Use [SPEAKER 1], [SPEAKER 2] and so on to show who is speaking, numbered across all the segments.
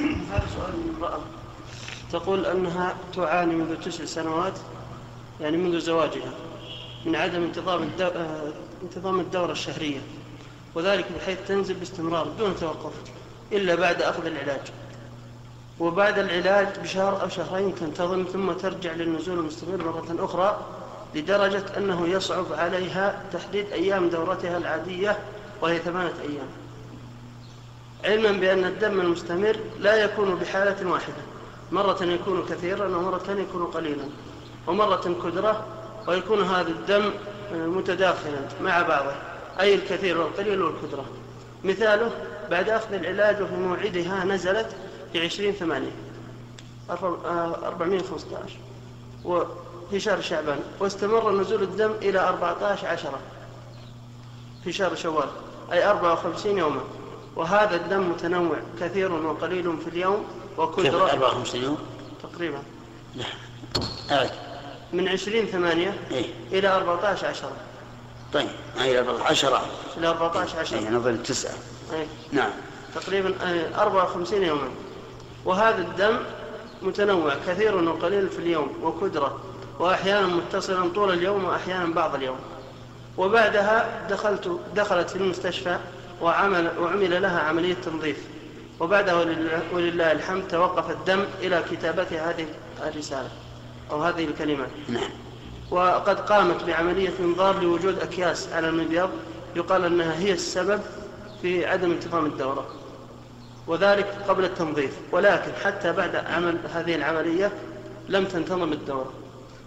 [SPEAKER 1] هذا سؤال امرأة تقول أنها تعاني منذ تسع سنوات يعني منذ زواجها من عدم انتظام انتظام الدورة الشهرية وذلك بحيث تنزل باستمرار دون توقف إلا بعد أخذ العلاج. وبعد العلاج بشهر أو شهرين تنتظم ثم ترجع للنزول المستمر مرة أخرى لدرجة أنه يصعب عليها تحديد أيام دورتها العادية وهي ثمانية أيام. علما بأن الدم المستمر لا يكون بحالة واحدة. مرة يكون كثيرا ومرة يكون قليلا. ومرة كدرة ويكون هذا الدم متداخلا مع بعضه. أي الكثير والقليل والكدرة مثاله بعد أخذ العلاج وفي موعدها نزلت في عشرين ثمانية. أربعمائة خمسة عشر وفي شهر شعبان. واستمر نزول الدم إلى أربعة عشر عشرة. في شهر شوال. أي أربعة وخمسين يوما. وهذا الدم متنوع كثير وقليل في اليوم
[SPEAKER 2] وكدرة 54 يوم؟
[SPEAKER 1] تقريبا.
[SPEAKER 2] نعم. أعد.
[SPEAKER 1] من عشرين ثمانية
[SPEAKER 2] إيه؟
[SPEAKER 1] إلى أربعة عشر عشرة.
[SPEAKER 2] طيب إلى أربعة عشرة.
[SPEAKER 1] إلى أربعة عشر عشرة.
[SPEAKER 2] إيه نظل تسعة.
[SPEAKER 1] أي.
[SPEAKER 2] نعم.
[SPEAKER 1] تقريبا أربعة وخمسين يوما. وهذا الدم متنوع كثير وقليل في اليوم وكدرة وأحيانا متصلا طول اليوم وأحيانا بعض اليوم. وبعدها دخلت دخلت في المستشفى وعمل وعمل لها عملية تنظيف. وبعدها ولله, الحمد توقف الدم إلى كتابة هذه الرسالة أو هذه الكلمات.
[SPEAKER 2] نعم.
[SPEAKER 1] وقد قامت بعملية انظار لوجود أكياس على المبيض يقال أنها هي السبب في عدم انتظام الدورة. وذلك قبل التنظيف. ولكن حتى بعد عمل هذه العملية لم تنتظم الدورة.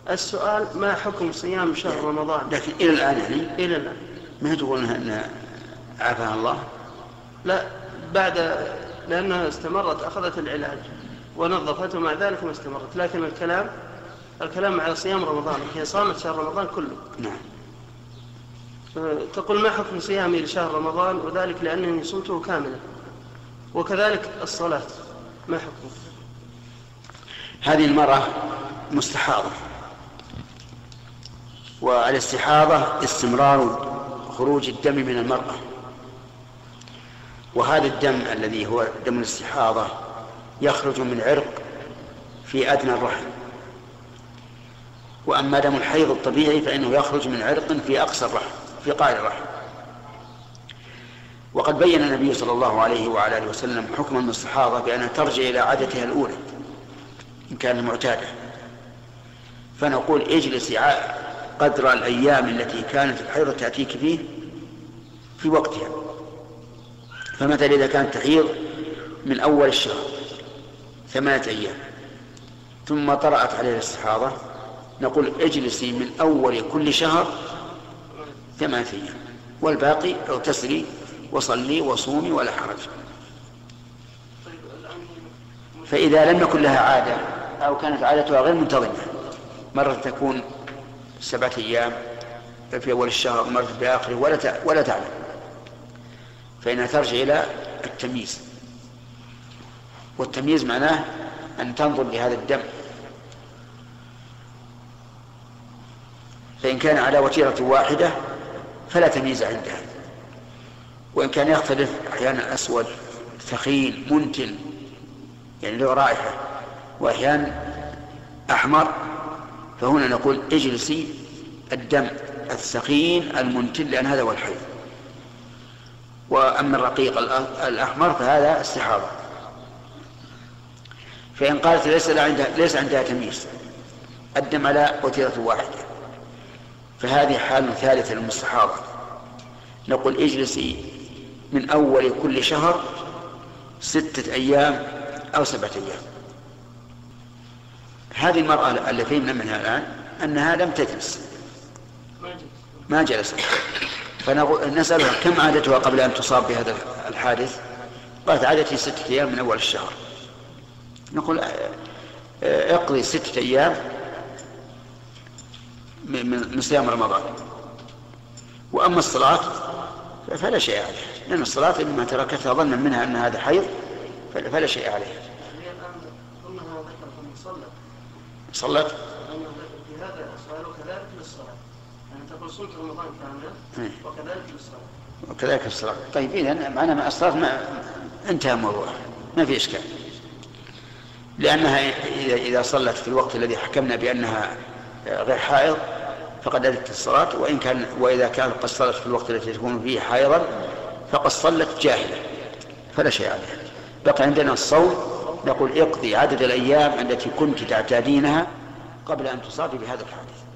[SPEAKER 1] السؤال ما حكم صيام شهر رمضان؟
[SPEAKER 2] لكن إلى الآن يعني؟
[SPEAKER 1] إلى الآن.
[SPEAKER 2] ما تقول أن عافاها الله.
[SPEAKER 1] لا بعد لأنها استمرت أخذت العلاج. ونظفته مع ذلك ما استمرت. لكن الكلام الكلام على صيام رمضان هي صامت شهر رمضان كله.
[SPEAKER 2] نعم.
[SPEAKER 1] تقول ما حكم صيامي لشهر رمضان؟ وذلك لأنني صمته كاملا وكذلك الصلاة ما حكم؟
[SPEAKER 2] هذه المرأة مستحاضة. والاستحاضة استمرار خروج الدم من المرأة. وهذا الدم الذي هو دم الاستحاضة يخرج من عرق في أدنى الرحم. وأما دم الحيض الطبيعي فإنه يخرج من عرق في أقصى الرحم في قاع الرحم. وقد بين النبي صلى الله عليه وعلى آله وسلم حكم المستحاضة بأنها ترجع إلى عادتها الأولى إن كانت معتادة. فنقول اجلسي قدر الأيام التي كانت الحيضة تأتيك فيه في وقتها. فمثلا إذا كانت تحيض من أول الشهر ثمانية أيام ثم طرأت عليها الاستحاضة نقول اجلسي من أول كل شهر ثمانية أيام والباقي اغتسلي وصلي وصومي ولا حرج. فإذا لم يكن لها عادة أو كانت عادتها غير منتظمة مرة تكون سبعة أيام في أول الشهر مرة في آخره ولا ولا تعلم. فإنها ترجع إلى التمييز. والتمييز معناه أن تنظر لهذا الدم. فإن كان على وتيرة واحدة فلا تمييز عندها. وإن كان يختلف أحيانا أسود ثخين منتن يعني له رائحة وأحيانا أحمر فهنا نقول اجلسي الدم الثخين المنتن لأن هذا هو الحيض. وأما الرقيق الأحمر فهذا استحاضة. فإن قالت ليس عندها ليس عندها تمييز الدم على وتيرة واحدة. فهذه حال ثالثة للمستحاضة. نقول اجلسي من أول كل شهر ستة أيام أو سبعة أيام. هذه المرأة التي فهمنا منها الآن أنها لم تجلس. ما جلست. فنسألها كم عادتها قبل أن تصاب بهذا الحادث؟ قالت عادتي ستة أيام من أول الشهر. نقول اقضي ستة أيام من صيام رمضان. وأما الصلاة فلا شيء عليها. لأن الصلاة إنما تركتها ظنا منها أن هذا حيض فلا شيء عليها. صلت
[SPEAKER 1] في هذا السؤال وكذلك للصلاة يعني تقول صمت رمضان كاملا وكذلك للصلاة
[SPEAKER 2] وكذلك الصلاة. طيب إذا معنى مع الصلاة ما انتهى الموضوع. ما في إشكال. لأنها إذا صلت في الوقت الذي حكمنا بأنها غير حائض فقد أدت الصلاة وإن كان وإذا كانت قد صلت في الوقت الذي تكون فيه حائضا فقد صلت جاهلة فلا شيء عليها. بقي عندنا الصوم. نقول اقضي عدد الأيام التي كنت تعتادينها قبل أن تصابي بهذا الحادث